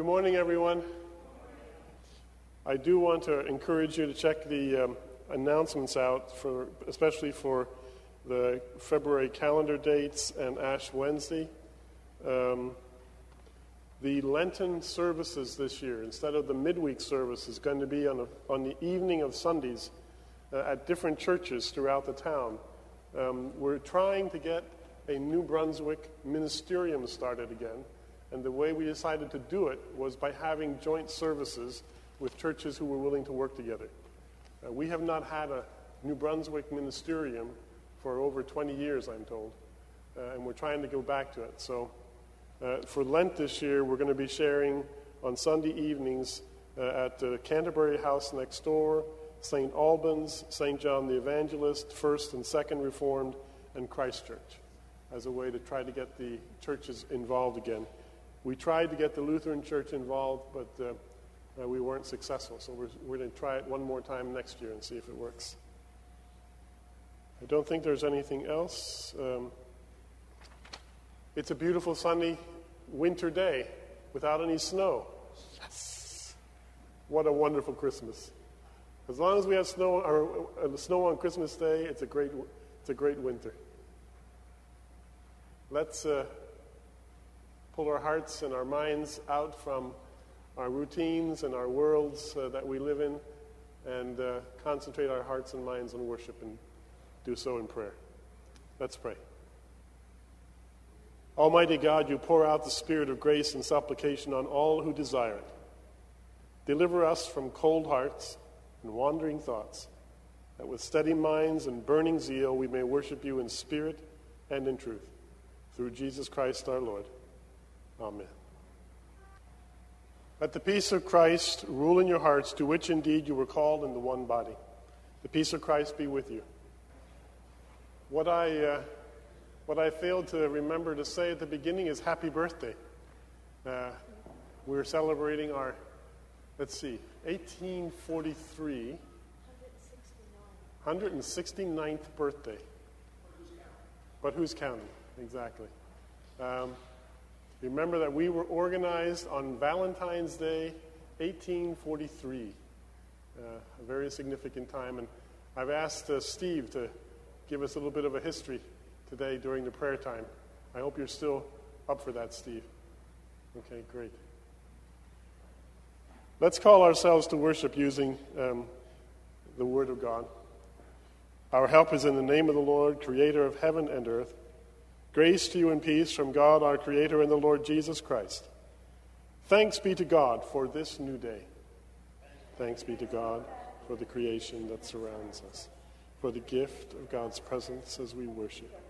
Good morning, everyone. I do want to encourage you to check the um, announcements out, for, especially for the February calendar dates and Ash Wednesday. Um, the Lenten services this year, instead of the midweek service, is going to be on, a, on the evening of Sundays uh, at different churches throughout the town. Um, we're trying to get a New Brunswick ministerium started again. And the way we decided to do it was by having joint services with churches who were willing to work together. Uh, we have not had a New Brunswick ministerium for over 20 years, I'm told, uh, and we're trying to go back to it. So uh, for Lent this year, we're going to be sharing on Sunday evenings uh, at the Canterbury House next door, St. Albans, St. John the Evangelist, First and Second Reformed, and Christ Church as a way to try to get the churches involved again. We tried to get the Lutheran Church involved, but uh, uh, we weren't successful. So we're, we're going to try it one more time next year and see if it works. I don't think there's anything else. Um, it's a beautiful sunny winter day without any snow. Yes! What a wonderful Christmas. As long as we have snow, or, uh, snow on Christmas Day, it's a great, it's a great winter. Let's uh, pull our hearts and our minds out from our routines and our worlds uh, that we live in and uh, concentrate our hearts and minds on worship and do so in prayer. Let's pray. Almighty God, you pour out the spirit of grace and supplication on all who desire it. Deliver us from cold hearts and wandering thoughts, that with steady minds and burning zeal we may worship you in spirit and in truth. Through Jesus Christ our Lord. Amen. Let the peace of Christ rule in your hearts, to which indeed you were called in the one body. The peace of Christ be with you. What I, uh, what I failed to remember to say at the beginning is happy birthday. Uh, we're celebrating our, let's see, 1843, 169th birthday. But who's counting? Exactly. Um, Remember that we were organized on Valentine's Day, 1843, uh, a very significant time. And I've asked uh, Steve to give us a little bit of a history today during the prayer time. I hope you're still up for that, Steve. Okay, great. Let's call ourselves to worship using um, the Word of God. Our help is in the name of the Lord, creator of heaven and earth. Grace to you and peace from God our Creator and the Lord Jesus Christ. Thanks be to God for this new day. Thanks be to God for the creation that surrounds us, for the gift of God's presence as we worship,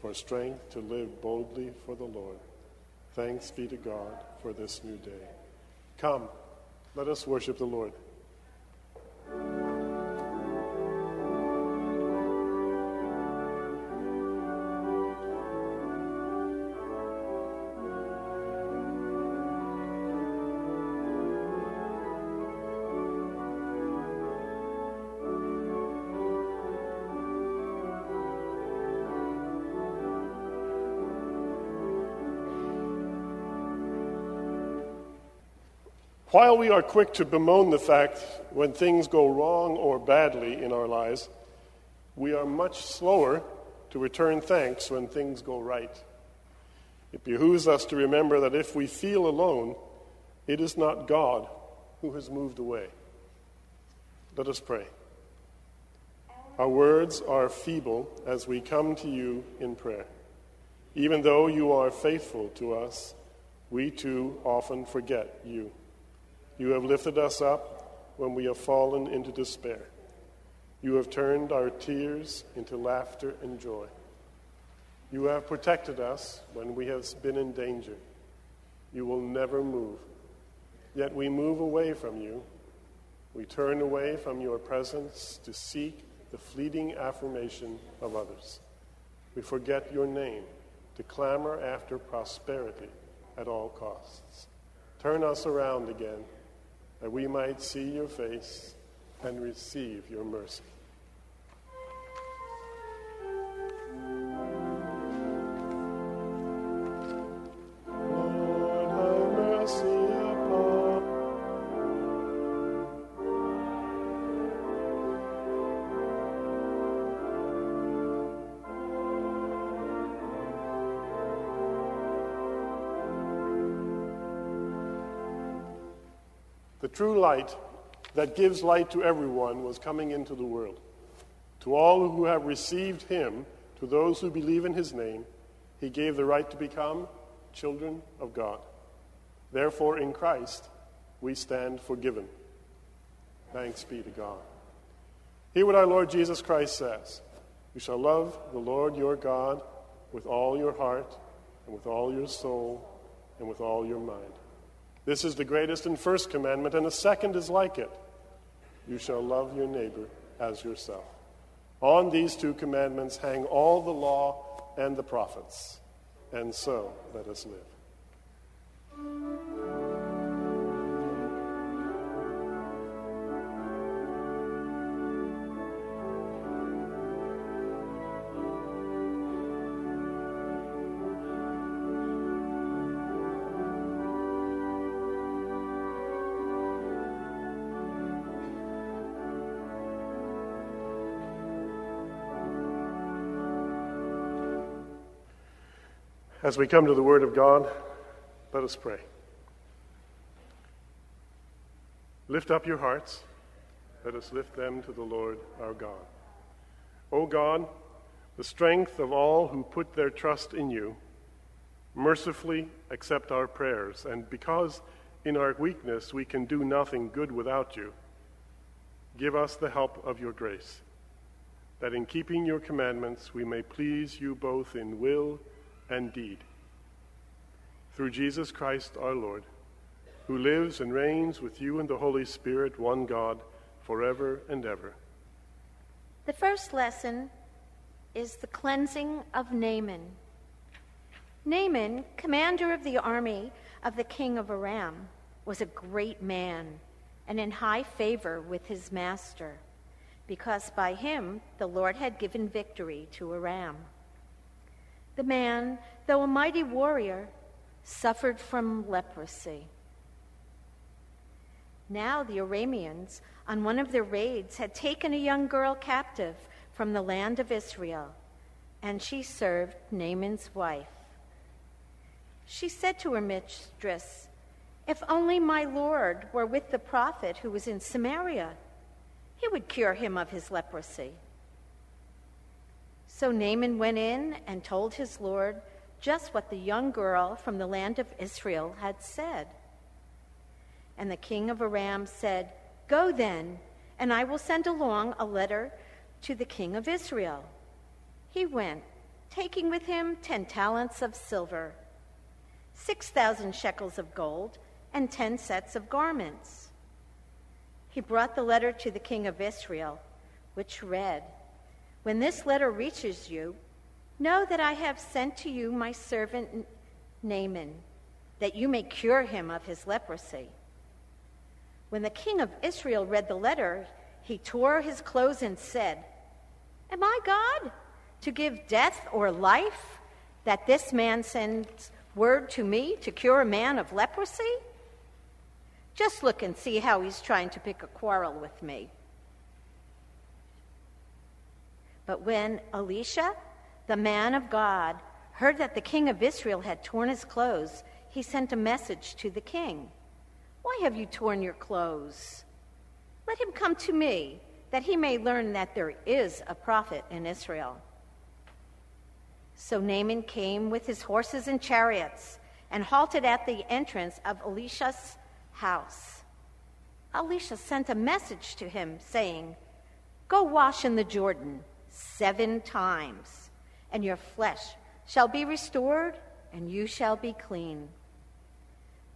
for strength to live boldly for the Lord. Thanks be to God for this new day. Come, let us worship the Lord. While we are quick to bemoan the fact when things go wrong or badly in our lives, we are much slower to return thanks when things go right. It behooves us to remember that if we feel alone, it is not God who has moved away. Let us pray. Our words are feeble as we come to you in prayer. Even though you are faithful to us, we too often forget you. You have lifted us up when we have fallen into despair. You have turned our tears into laughter and joy. You have protected us when we have been in danger. You will never move. Yet we move away from you. We turn away from your presence to seek the fleeting affirmation of others. We forget your name to clamor after prosperity at all costs. Turn us around again that we might see your face and receive your mercy. True light that gives light to everyone was coming into the world. To all who have received him, to those who believe in his name, he gave the right to become children of God. Therefore, in Christ, we stand forgiven. Thanks be to God. Hear what our Lord Jesus Christ says You shall love the Lord your God with all your heart, and with all your soul, and with all your mind. This is the greatest and first commandment, and the second is like it You shall love your neighbor as yourself. On these two commandments hang all the law and the prophets. And so let us live. As we come to the Word of God, let us pray. Lift up your hearts. Let us lift them to the Lord our God. O God, the strength of all who put their trust in you, mercifully accept our prayers, and because in our weakness we can do nothing good without you, give us the help of your grace, that in keeping your commandments we may please you both in will and deed. Through Jesus Christ our Lord, who lives and reigns with you in the Holy Spirit, one God, forever and ever. The first lesson is the cleansing of Naaman. Naaman, commander of the army of the king of Aram, was a great man and in high favor with his master, because by him the Lord had given victory to Aram. The man, though a mighty warrior, suffered from leprosy. Now the Arameans, on one of their raids, had taken a young girl captive from the land of Israel, and she served Naaman's wife. She said to her mistress, If only my Lord were with the prophet who was in Samaria, he would cure him of his leprosy. So Naaman went in and told his Lord just what the young girl from the land of Israel had said. And the king of Aram said, Go then, and I will send along a letter to the king of Israel. He went, taking with him ten talents of silver, six thousand shekels of gold, and ten sets of garments. He brought the letter to the king of Israel, which read, when this letter reaches you, know that I have sent to you my servant Naaman, that you may cure him of his leprosy. When the king of Israel read the letter, he tore his clothes and said, Am I God to give death or life that this man sends word to me to cure a man of leprosy? Just look and see how he's trying to pick a quarrel with me. But when Elisha, the man of God, heard that the king of Israel had torn his clothes, he sent a message to the king Why have you torn your clothes? Let him come to me, that he may learn that there is a prophet in Israel. So Naaman came with his horses and chariots and halted at the entrance of Elisha's house. Elisha sent a message to him, saying, Go wash in the Jordan seven times, and your flesh shall be restored, and you shall be clean.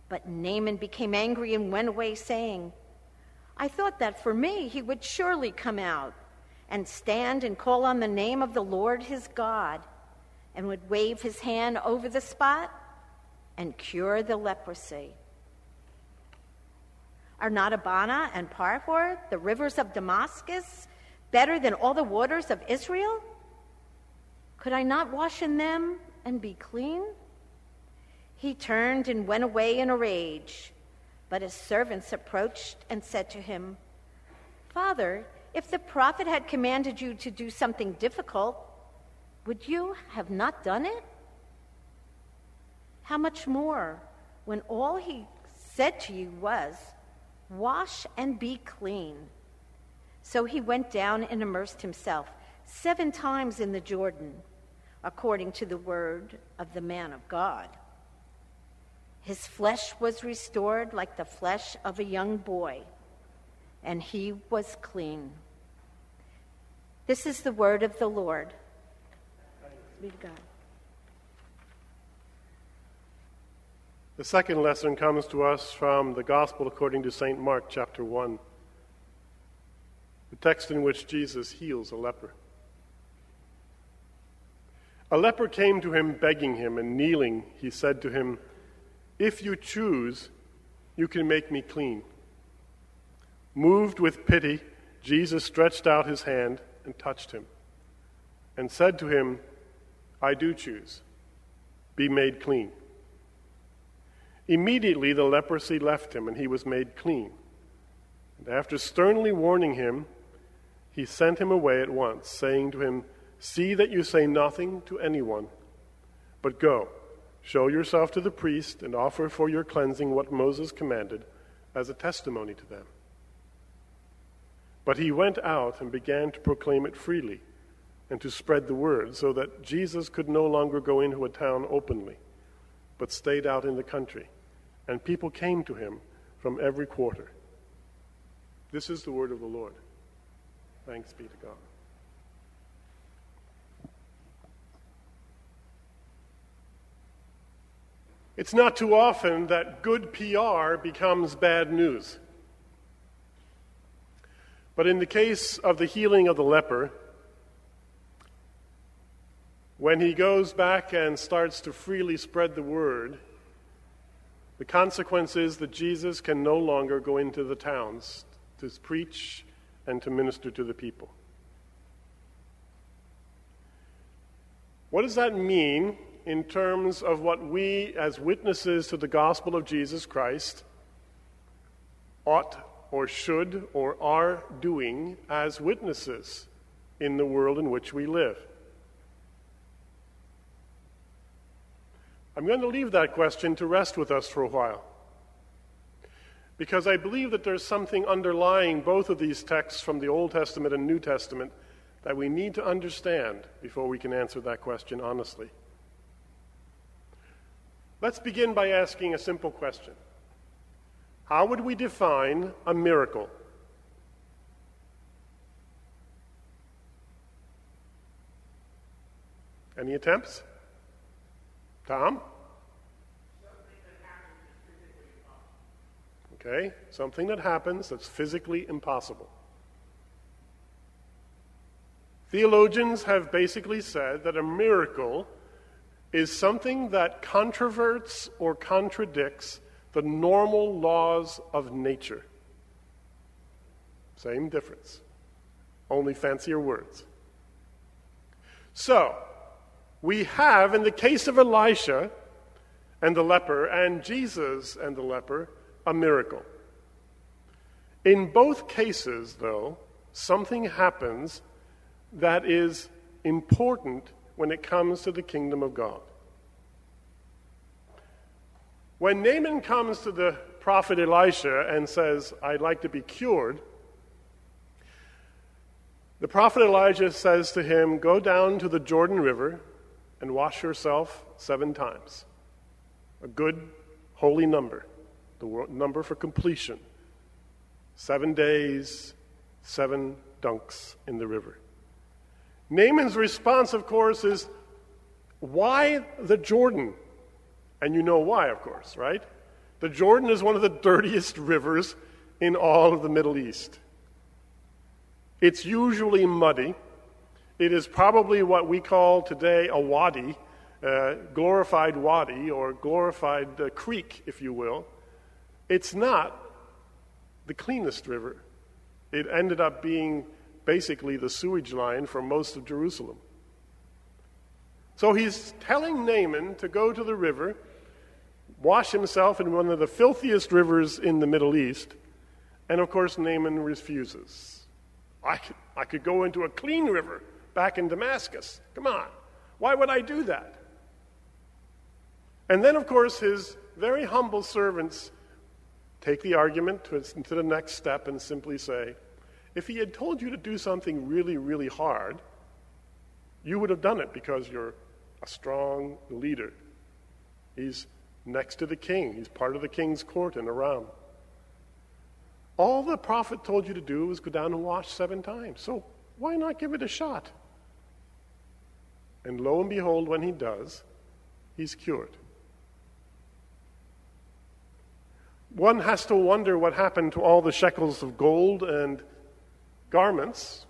But Naaman became angry and went away, saying, I thought that for me he would surely come out and stand and call on the name of the Lord his God, and would wave his hand over the spot and cure the leprosy. Are not Abana and Pharpar, the rivers of Damascus, better than all the waters of Israel? Could I not wash in them and be clean? He turned and went away in a rage. But his servants approached and said to him, Father, if the prophet had commanded you to do something difficult, would you have not done it? How much more when all he said to you was, Wash and be clean. So he went down and immersed himself seven times in the Jordan, according to the word of the man of God. His flesh was restored like the flesh of a young boy, and he was clean. This is the word of the Lord. Be to God. The second lesson comes to us from the Gospel according to St. Mark, chapter 1, the text in which Jesus heals a leper. A leper came to him begging him, and kneeling, he said to him, If you choose, you can make me clean. Moved with pity, Jesus stretched out his hand and touched him, and said to him, I do choose. Be made clean. Immediately the leprosy left him, and he was made clean. And after sternly warning him, he sent him away at once, saying to him, See that you say nothing to anyone, but go, show yourself to the priest, and offer for your cleansing what Moses commanded as a testimony to them. But he went out and began to proclaim it freely and to spread the word, so that Jesus could no longer go into a town openly, but stayed out in the country and people came to him from every quarter. This is the word of the Lord. Thanks be to God. It's not too often that good PR becomes bad news. But in the case of the healing of the leper, when he goes back and starts to freely spread the word, the consequence is that Jesus can no longer go into the towns to preach and to minister to the people. What does that mean in terms of what we, as witnesses to the gospel of Jesus Christ, ought or should or are doing as witnesses in the world in which we live? I'm going to leave that question to rest with us for a while. Because I believe that there's something underlying both of these texts from the Old Testament and New Testament that we need to understand before we can answer that question honestly. Let's begin by asking a simple question How would we define a miracle? Any attempts? Tom? Okay, something that happens that's physically impossible. Theologians have basically said that a miracle is something that controverts or contradicts the normal laws of nature. Same difference, only fancier words. So, we have, in the case of Elisha and the leper, and Jesus and the leper, a miracle. In both cases, though, something happens that is important when it comes to the kingdom of God. When Naaman comes to the prophet Elisha and says, I'd like to be cured, the prophet Elijah says to him, Go down to the Jordan River and wash yourself seven times. A good, holy number, the number for completion. Seven days, seven dunks in the river. Naaman's response, of course, is why the Jordan? And you know why, of course, right? The Jordan is one of the dirtiest rivers in all of the Middle East. It's usually muddy. It is probably what we call today a wadi, uh, glorified wadi, or glorified uh, creek, if you will. It's not the cleanest river. It ended up being basically the sewage line for most of Jerusalem. So he's telling Naaman to go to the river, wash himself in one of the filthiest rivers in the Middle East, and of course, Naaman refuses. I could, I could go into a clean river back in Damascus. Come on. Why would I do that? And then, of course, his very humble servants take the argument to, to the next step and simply say, if he had told you to do something really, really hard, you would have done it because you're a strong leader. He's next to the king, he's part of the king's court in Aram. All the prophet told you to do was go down and wash seven times. So why not give it a shot? And lo and behold, when he does, he's cured. One has to wonder what happened to all the shekels of gold and garments,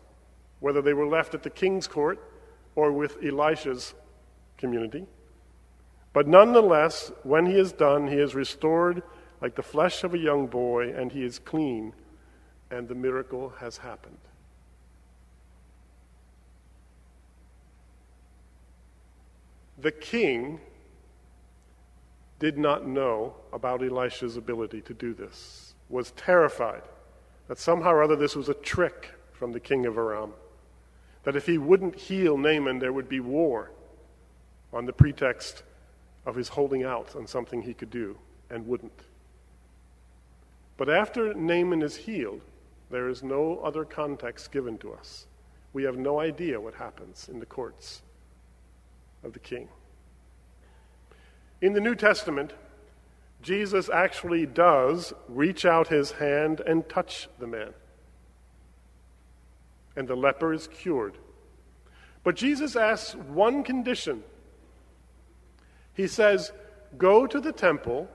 whether they were left at the king's court or with Elisha's community. But nonetheless, when he is done, he is restored like the flesh of a young boy, and he is clean, and the miracle has happened. The king did not know about Elisha's ability to do this, was terrified that somehow or other this was a trick from the king of Aram, that if he wouldn't heal Naaman, there would be war on the pretext of his holding out on something he could do and wouldn't. But after Naaman is healed, there is no other context given to us. We have no idea what happens in the courts of the king. In the New Testament, Jesus actually does reach out his hand and touch the man. And the leper is cured. But Jesus asks one condition. He says, Go to the temple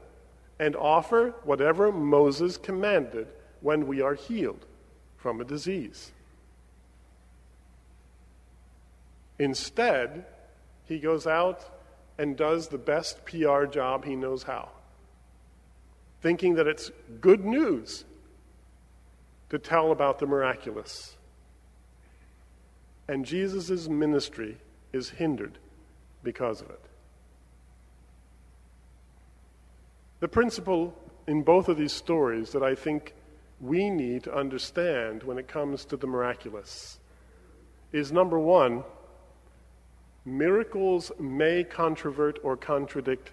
and offer whatever Moses commanded when we are healed from a disease. Instead, he goes out and does the best PR job he knows how, thinking that it's good news to tell about the miraculous. And Jesus' ministry is hindered because of it. The principle in both of these stories that I think we need to understand when it comes to the miraculous is number one, miracles may controvert or contradict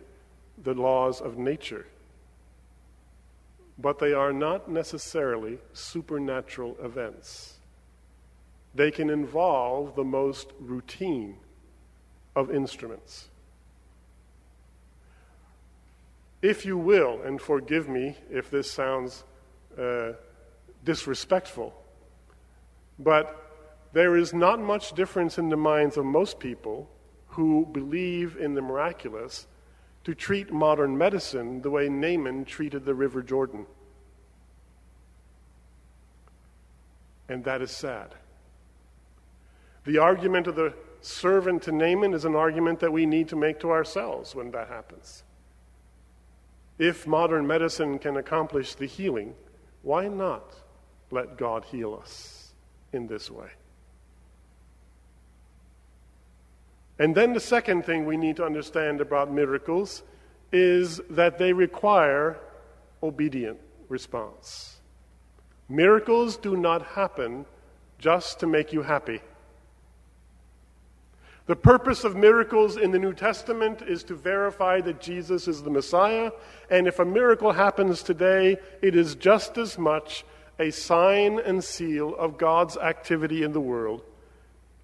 the laws of nature, but they are not necessarily supernatural events. They can involve the most routine of instruments. If you will, and forgive me if this sounds uh, disrespectful, but there is not much difference in the minds of most people who believe in the miraculous to treat modern medicine the way Naaman treated the River Jordan. And that is sad. The argument of the servant to Naaman is an argument that we need to make to ourselves when that happens. If modern medicine can accomplish the healing, why not let God heal us in this way? And then the second thing we need to understand about miracles is that they require obedient response. Miracles do not happen just to make you happy. The purpose of miracles in the New Testament is to verify that Jesus is the Messiah, and if a miracle happens today, it is just as much a sign and seal of God's activity in the world,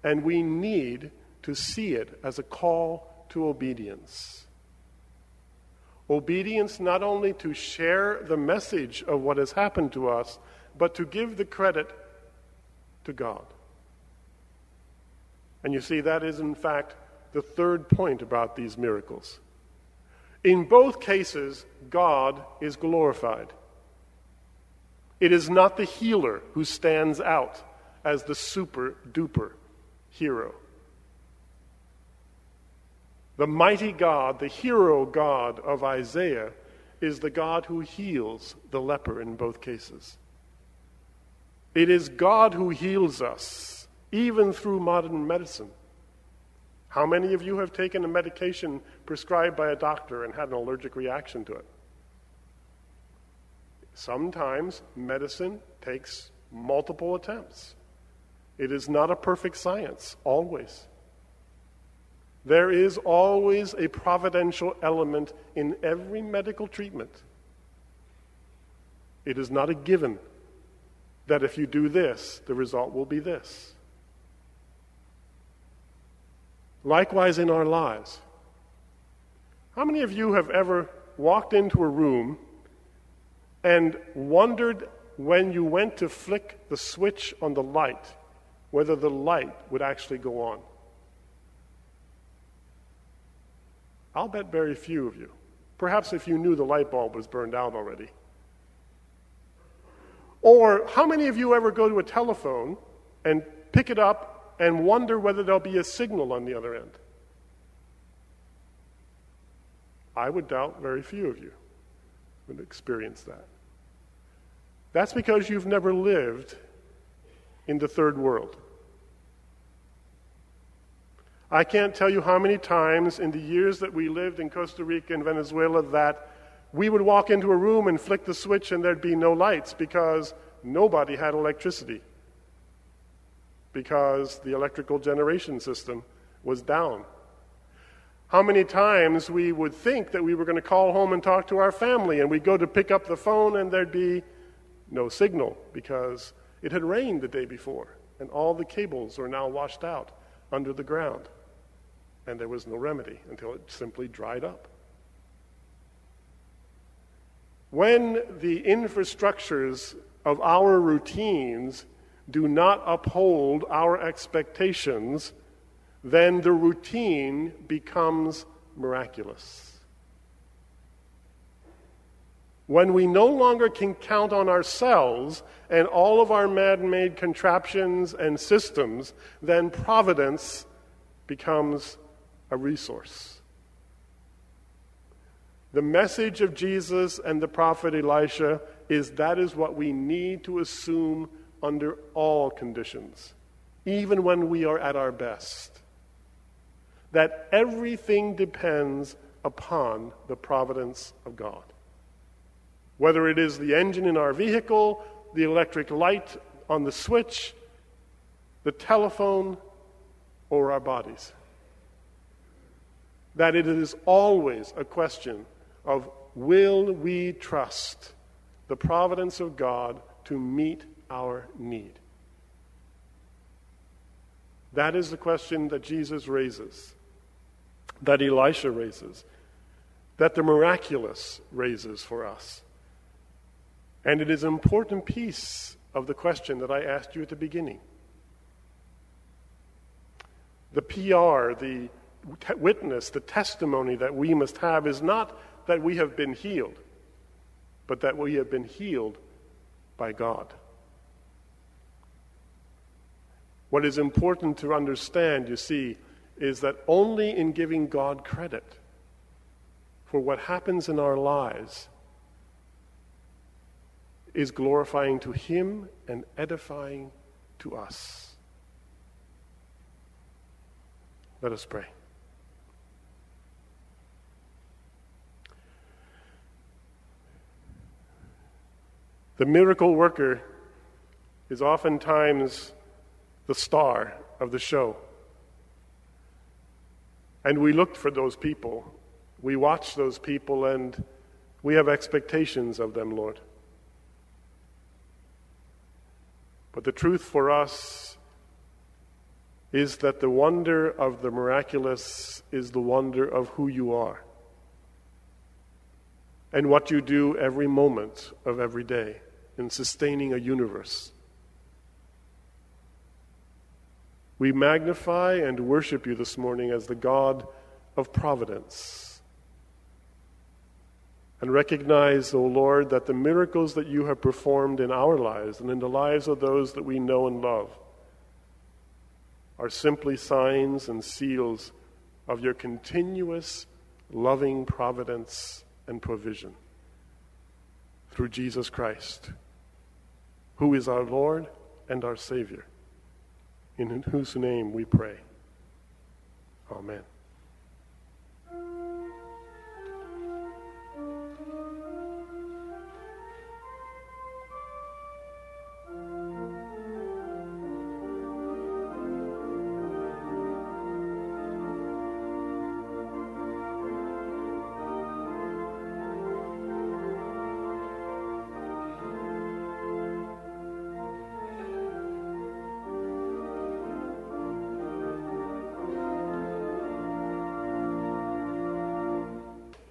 and we need to see it as a call to obedience. Obedience not only to share the message of what has happened to us, but to give the credit to God. And you see, that is in fact the third point about these miracles. In both cases, God is glorified. It is not the healer who stands out as the super duper hero. The mighty God, the hero God of Isaiah, is the God who heals the leper in both cases. It is God who heals us, even through modern medicine. How many of you have taken a medication prescribed by a doctor and had an allergic reaction to it? Sometimes medicine takes multiple attempts. It is not a perfect science, always. There is always a providential element in every medical treatment. It is not a given that if you do this, the result will be this. Likewise, in our lives. How many of you have ever walked into a room and wondered when you went to flick the switch on the light whether the light would actually go on? I'll bet very few of you. Perhaps if you knew the light bulb was burned out already. Or how many of you ever go to a telephone and pick it up and wonder whether there'll be a signal on the other end? I would doubt very few of you would experience that. That's because you've never lived in the third world. I can't tell you how many times in the years that we lived in Costa Rica and Venezuela that we would walk into a room and flick the switch and there'd be no lights because nobody had electricity. Because the electrical generation system was down. How many times we would think that we were going to call home and talk to our family, and we'd go to pick up the phone and there'd be no signal because it had rained the day before, and all the cables were now washed out under the ground. And there was no remedy until it simply dried up. When the infrastructures of our routines do not uphold our expectations, then the routine becomes miraculous. When we no longer can count on ourselves and all of our man made contraptions and systems, then providence becomes a resource. The message of Jesus and the prophet Elisha is that is what we need to assume under all conditions, even when we are at our best. That everything depends upon the providence of God. Whether it is the engine in our vehicle, the electric light on the switch, the telephone, or our bodies. That it is always a question of will we trust the providence of God to meet our need? That is the question that Jesus raises, that Elisha raises, that the miraculous raises for us. And it is an important piece of the question that I asked you at the beginning. The PR, the witness, the testimony that we must have is not that we have been healed, but that we have been healed by God. What is important to understand, you see, is that only in giving God credit for what happens in our lives is glorifying to Him and edifying to us. Let us pray. The miracle worker is oftentimes the star of the show. And we look for those people. We watch those people and we have expectations of them, Lord. But the truth for us is that the wonder of the miraculous is the wonder of who you are and what you do every moment of every day in sustaining a universe. We magnify and worship you this morning as the God of providence. And recognize, O oh Lord, that the miracles that you have performed in our lives and in the lives of those that we know and love are simply signs and seals of your continuous loving providence and provision through Jesus Christ who is our Lord and our Savior, in whose name we pray. Amen.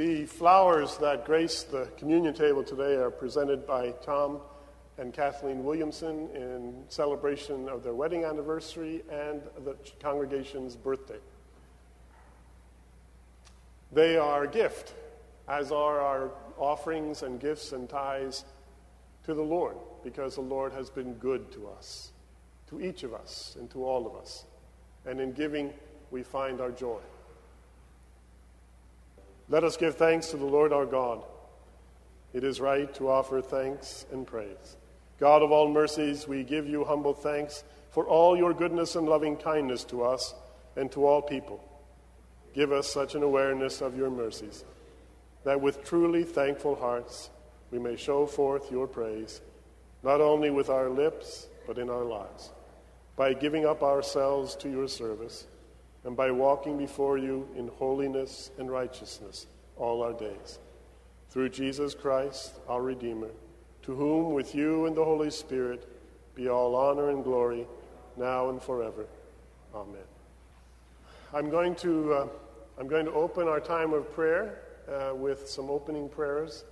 The flowers that grace the communion table today are presented by Tom and Kathleen Williamson in celebration of their wedding anniversary and the congregation's birthday. They are a gift, as are our offerings and gifts and tithes to the Lord, because the Lord has been good to us, to each of us, and to all of us. And in giving, we find our joy. Let us give thanks to the Lord our God. It is right to offer thanks and praise. God of all mercies, we give you humble thanks for all your goodness and loving kindness to us and to all people. Give us such an awareness of your mercies that with truly thankful hearts we may show forth your praise, not only with our lips, but in our lives, by giving up ourselves to your service and by walking before you in holiness and righteousness all our days. Through Jesus Christ, our Redeemer, to whom, with you and the Holy Spirit, be all honor and glory, now and forever. Amen. I'm going to, uh, I'm going to open our time of prayer uh, with some opening prayers,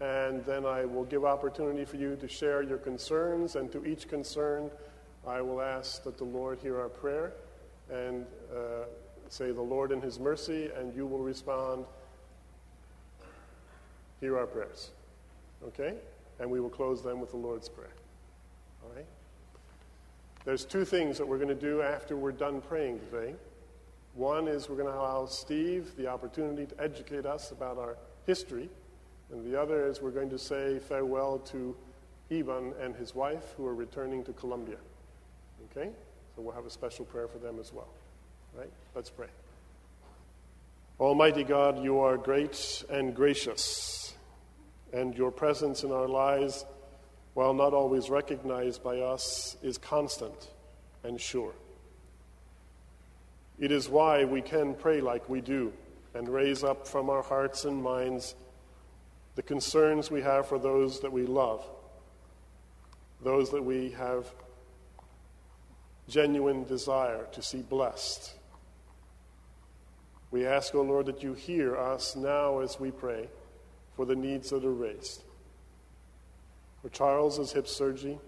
and then I will give opportunity for you to share your concerns, and to each concern, I will ask that the Lord hear our prayer and uh, say, The Lord in His mercy, and you will respond, Hear our prayers. Okay? And we will close them with the Lord's Prayer. All right? There's two things that we're going to do after we're done praying today. One is we're going to allow Steve the opportunity to educate us about our history, and the other is we're going to say farewell to Ivan and his wife who are returning to Colombia. Okay? So we'll have a special prayer for them as well. Right? Let's pray. Almighty God, you are great and gracious, and your presence in our lives, while not always recognized by us, is constant and sure. It is why we can pray like we do and raise up from our hearts and minds the concerns we have for those that we love, those that we have genuine desire to see blessed. We ask, O oh Lord, that you hear us now as we pray for the needs that are raised. For Charles's hip surgery,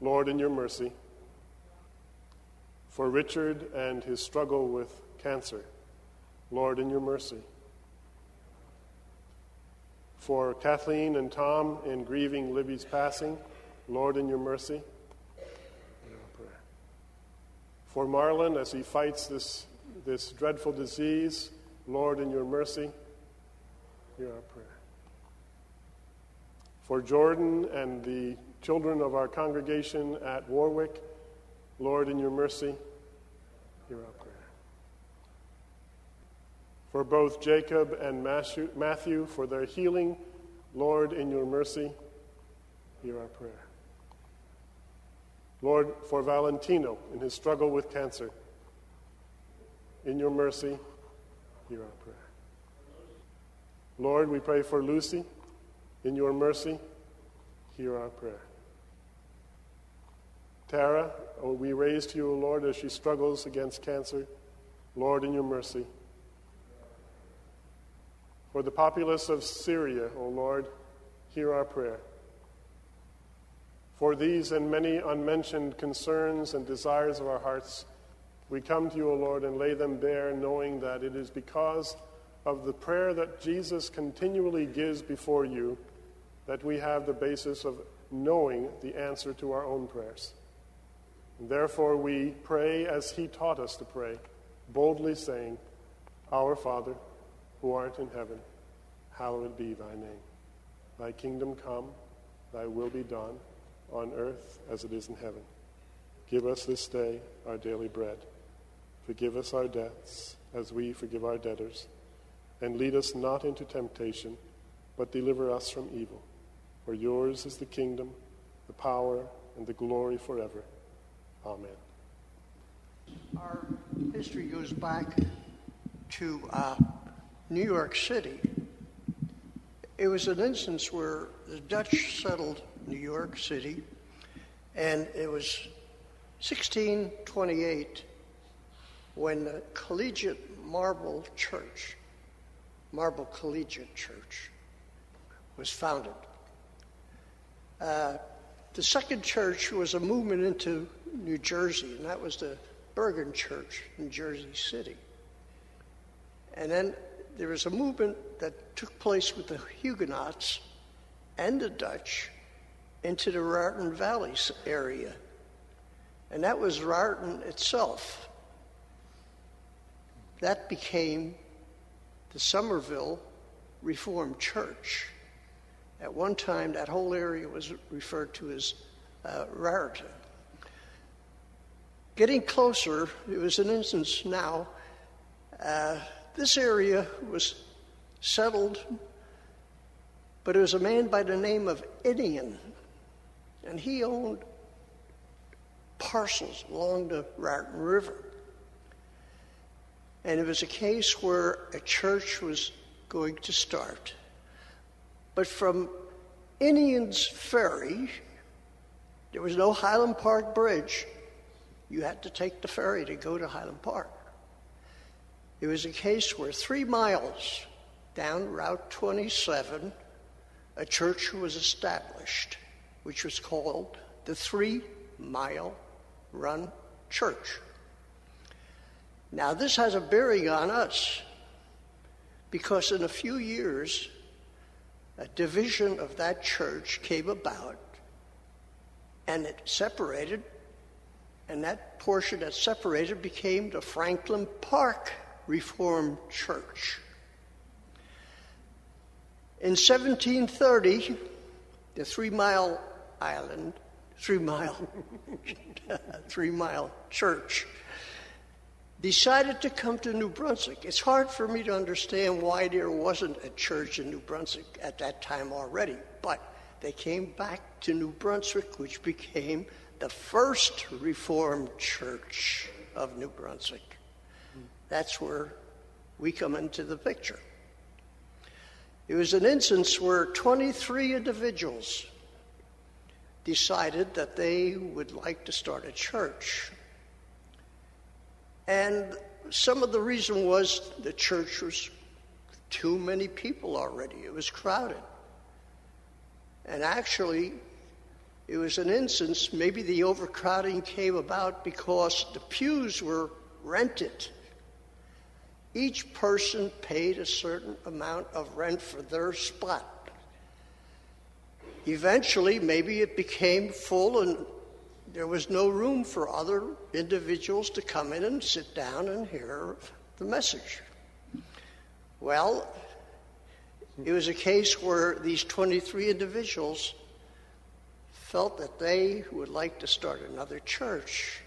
Lord, in your mercy. For Richard and his struggle with cancer, Lord, in your mercy. For Kathleen and Tom in grieving Libby's passing, Lord, in your mercy for Marlon as he fights this, this dreadful disease. Lord, in your mercy, hear our prayer. For Jordan and the children of our congregation at Warwick, Lord, in your mercy, hear our prayer. For both Jacob and Matthew, for their healing, Lord, in your mercy, hear our prayer. Lord, for Valentino in his struggle with cancer, in your mercy, hear our prayer. Lord, we pray for Lucy. In your mercy, hear our prayer. Tara, oh, we raise to you, O Lord, as she struggles against cancer. Lord, in your mercy. For the populace of Syria, O Lord, hear our prayer. For these and many unmentioned concerns and desires of our hearts, we come to you, O Lord, and lay them bare, knowing that it is because of the prayer that Jesus continually gives before you that we have the basis of knowing the answer to our own prayers. And therefore, we pray as he taught us to pray, boldly saying, Our Father, who art in heaven, hallowed be thy name. Thy kingdom come, thy will be done, on earth as it is in heaven. Give us this day our daily bread. Forgive us our debts as we forgive our debtors. And lead us not into temptation, but deliver us from evil. For yours is the kingdom, the power, and the glory forever. Amen. Our history goes back to uh, New York City. It was an instance where the Dutch settled New York City, and it was 1628 when the Collegiate Marble Church, Marble Collegiate Church, was founded. Uh, the second church was a movement into New Jersey, and that was the Bergen Church in Jersey City. And then there was a movement that took place with the Huguenots and the Dutch into the Raritan Valleys area. And that was Raritan itself. That became the Somerville Reformed Church. At one time, that whole area was referred to as uh, Raritan. Getting closer, it was an instance now. Uh, this area was settled, but it was a man by the name of Inian, and he owned parcels along the Raritan River. And it was a case where a church was going to start. But from Inian's Ferry, there was no Highland Park Bridge. You had to take the ferry to go to Highland Park. It was a case where three miles down Route 27, a church was established, which was called the Three Mile Run Church. Now, this has a bearing on us because in a few years, a division of that church came about and it separated, and that portion that separated became the Franklin Park Reformed Church. In 1730, the Three Mile Island, Three Mile, Three Mile Church decided to come to New Brunswick. It's hard for me to understand why there wasn't a church in New Brunswick at that time already, but they came back to New Brunswick, which became the first Reformed church of New Brunswick. That's where we come into the picture. It was an instance where 23 individuals decided that they would like to start a church. And some of the reason was the church was too many people already, it was crowded. And actually, it was an instance, maybe the overcrowding came about because the pews were rented. Each person paid a certain amount of rent for their spot. Eventually, maybe it became full and there was no room for other individuals to come in and sit down and hear the message. Well, it was a case where these 23 individuals felt that they would like to start another church.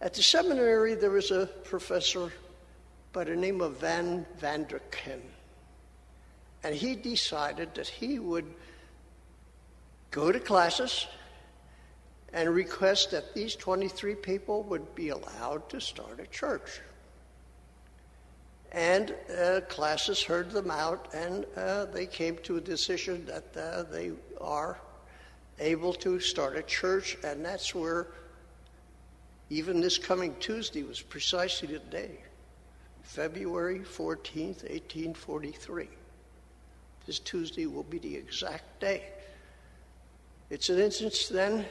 At the seminary, there was a professor by the name of Van Vanderkem. And he decided that he would go to classis and request that these 23 people would be allowed to start a church. And uh, classis heard them out, and uh, they came to a decision that uh, they are able to start a church, and that's where even this coming Tuesday was precisely the day, February 14th, 1843. This Tuesday will be the exact day. It's an instance then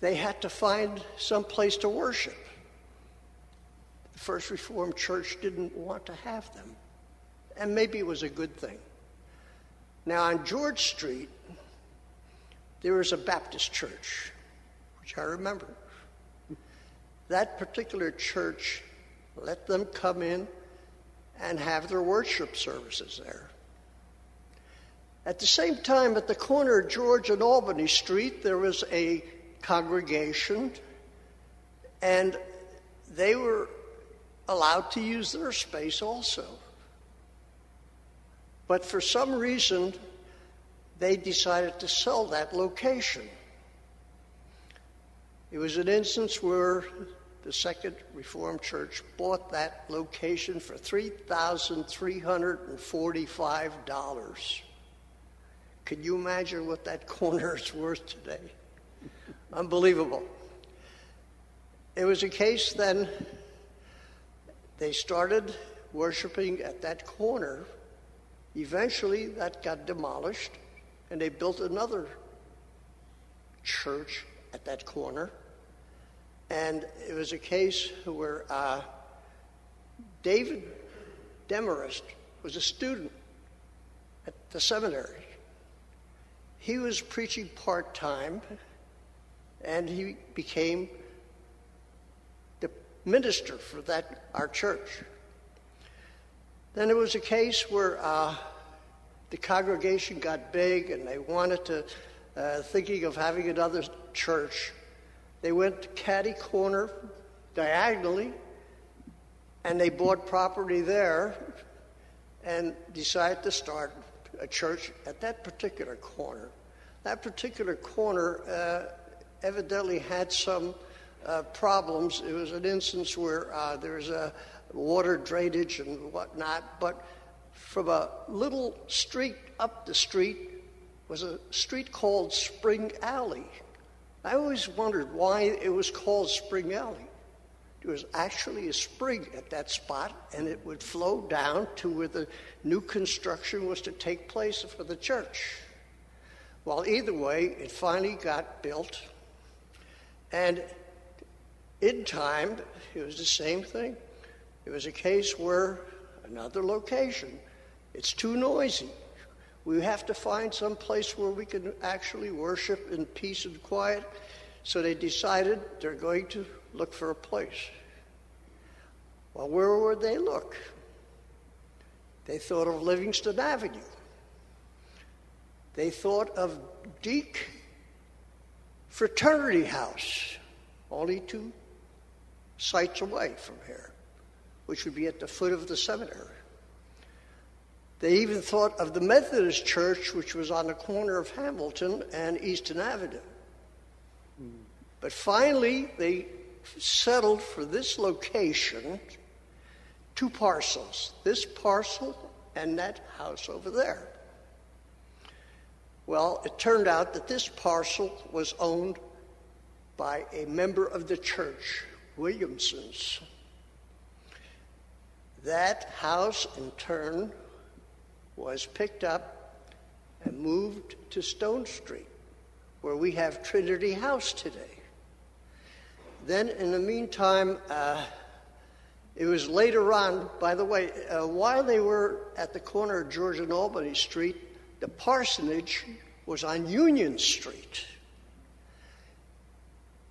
they had to find some place to worship. The First Reformed Church didn't want to have them. And maybe it was a good thing. Now, on George Street, there was a Baptist church, which I remember. That particular church let them come in and have their worship services there. At the same time, at the corner of George and Albany Street, there was a congregation, and they were allowed to use their space also. But for some reason, they decided to sell that location. It was an instance where the Second Reformed Church bought that location for $3,345. Can you imagine what that corner is worth today? Unbelievable. It was a case then, they started worshiping at that corner. Eventually, that got demolished, and they built another church at that corner. And it was a case where uh, David Demarest was a student at the seminary. He was preaching part time, and he became the minister for that our church. Then there was a case where uh, the congregation got big, and they wanted to, uh, thinking of having another church. They went to Caddy Corner diagonally, and they bought property there, and decided to start a church at that particular corner. That particular corner uh, evidently had some uh, problems. It was an instance where uh, there was a water drainage and whatnot, but from a little street up the street was a street called Spring Alley. I always wondered why it was called Spring Alley. There was actually a spring at that spot, and it would flow down to where the new construction was to take place for the church. Well, either way, it finally got built, and in time, it was the same thing. It was a case where another location, it's too noisy. We have to find some place where we can actually worship in peace and quiet. So they decided they're going to look for a place. Well, where would they look? They thought of Livingston Avenue. They thought of Deke Fraternity House, only two sites away from here, which would be at the foot of the seminary. They even thought of the Methodist Church, which was on the corner of Hamilton and Easton Avenue. Hmm. But finally, they settled for this location, two parcels this parcel and that house over there. Well, it turned out that this parcel was owned by a member of the church, Williamson's. That house, in turn, was picked up and moved to Stone Street, where we have Trinity House today. Then, in the meantime, uh, it was later on, by the way, uh, while they were at the corner of George and Albany Street, the parsonage was on Union Street.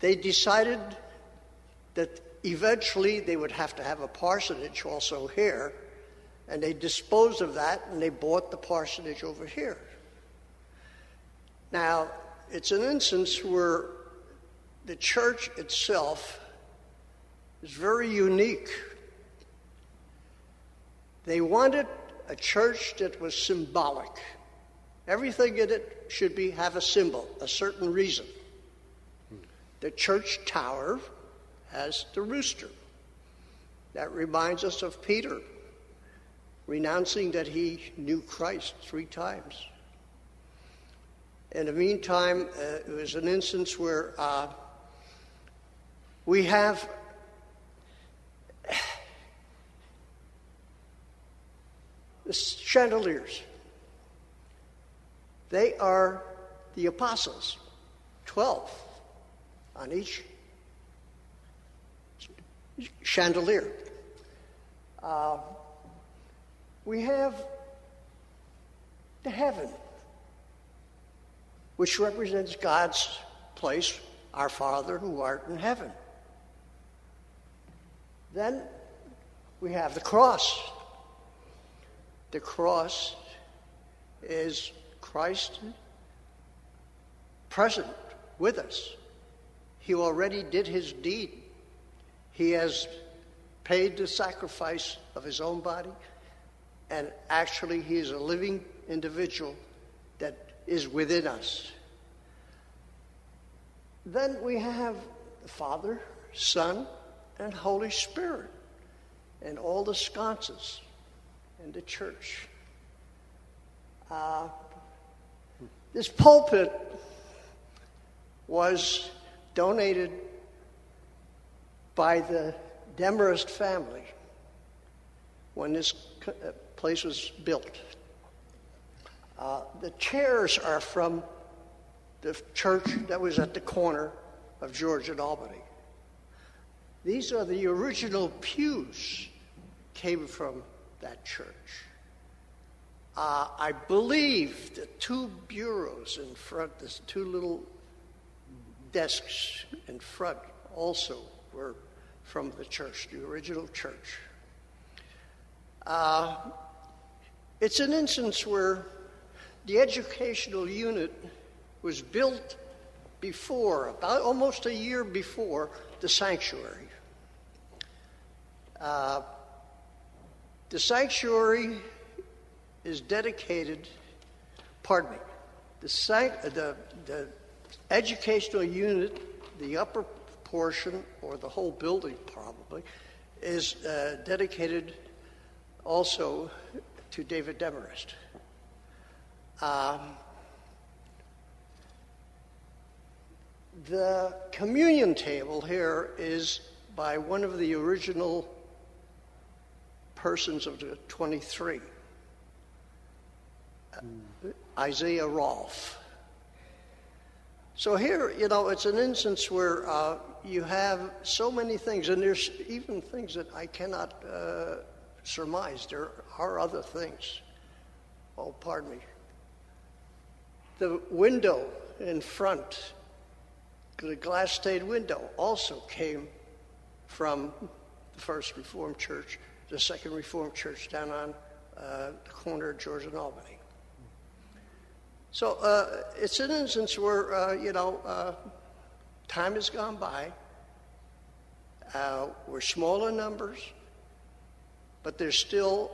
They decided that eventually they would have to have a parsonage also here, and they disposed of that and they bought the parsonage over here. Now, it's an instance where the church itself is very unique. They wanted a church that was symbolic. Everything in it should be have a symbol, a certain reason. The church tower has the rooster. That reminds us of Peter renouncing that he knew Christ three times. In the meantime, uh, it was an instance where uh, we have the chandeliers. They are the apostles, 12 on each chandelier. Uh, we have the heaven, which represents God's place, our Father who art in heaven. Then we have the cross. The cross is Christ present with us. He already did his deed. He has paid the sacrifice of his own body, and actually, he is a living individual that is within us. Then we have the Father, Son, and Holy Spirit, and all the sconces in the church. Uh, this pulpit was donated by the Demarest family when this uh, place was built. Uh, the chairs are from the church that was at the corner of George and Albany. These are the original pews came from that church. Uh, I believe the two bureaus in front, the two little desks in front also were from the church, the original church. Uh, it's an instance where the educational unit was built before, about almost a year before the sanctuary. Uh, the sanctuary is dedicated, pardon me, the, the, the educational unit, the upper portion, or the whole building probably, is uh, dedicated also to David Demarest. Um, the communion table here is by one of the original persons of the 23, mm. Isaiah Rolfe. So here, you know, it's an instance where uh, you have so many things, and there's even things that I cannot uh, surmise. There are other things. Oh, pardon me. The window in front, the glass stained window, also came from the First Reformed Church, the Second Reformed Church down on uh, the corner of George and Albany. So uh, it's an instance where, uh, you know, uh, time has gone by. Uh, we're smaller numbers, but there's still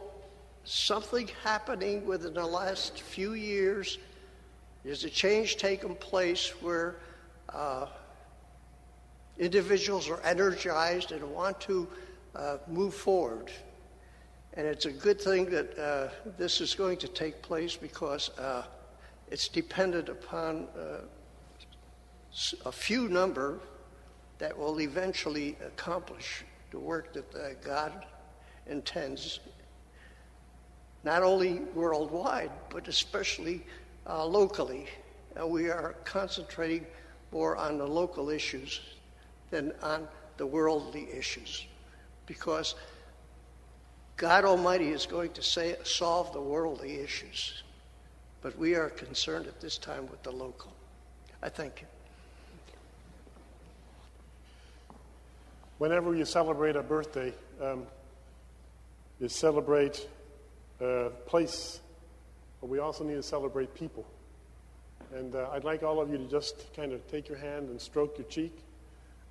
something happening within the last few years there's a change taking place where uh, individuals are energized and want to uh, move forward. And it's a good thing that uh, this is going to take place because uh, it's dependent upon uh, a few number that will eventually accomplish the work that uh, God intends, not only worldwide, but especially locally. We are concentrating more on the local issues than on the worldly issues because God Almighty is going to say, solve the worldly issues. But we are concerned at this time with the local. I thank you. Whenever you celebrate a birthday, um, you celebrate a place but we also need to celebrate people. And uh, I'd like all of you to just kind of take your hand and stroke your cheek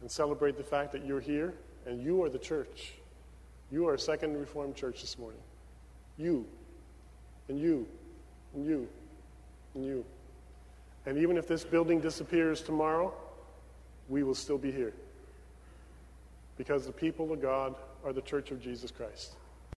and celebrate the fact that you're here and you are the church. You are a Second Reformed Church this morning. You, and you, and you, and you. And even if this building disappears tomorrow, we will still be here. Because the people of God are the church of Jesus Christ.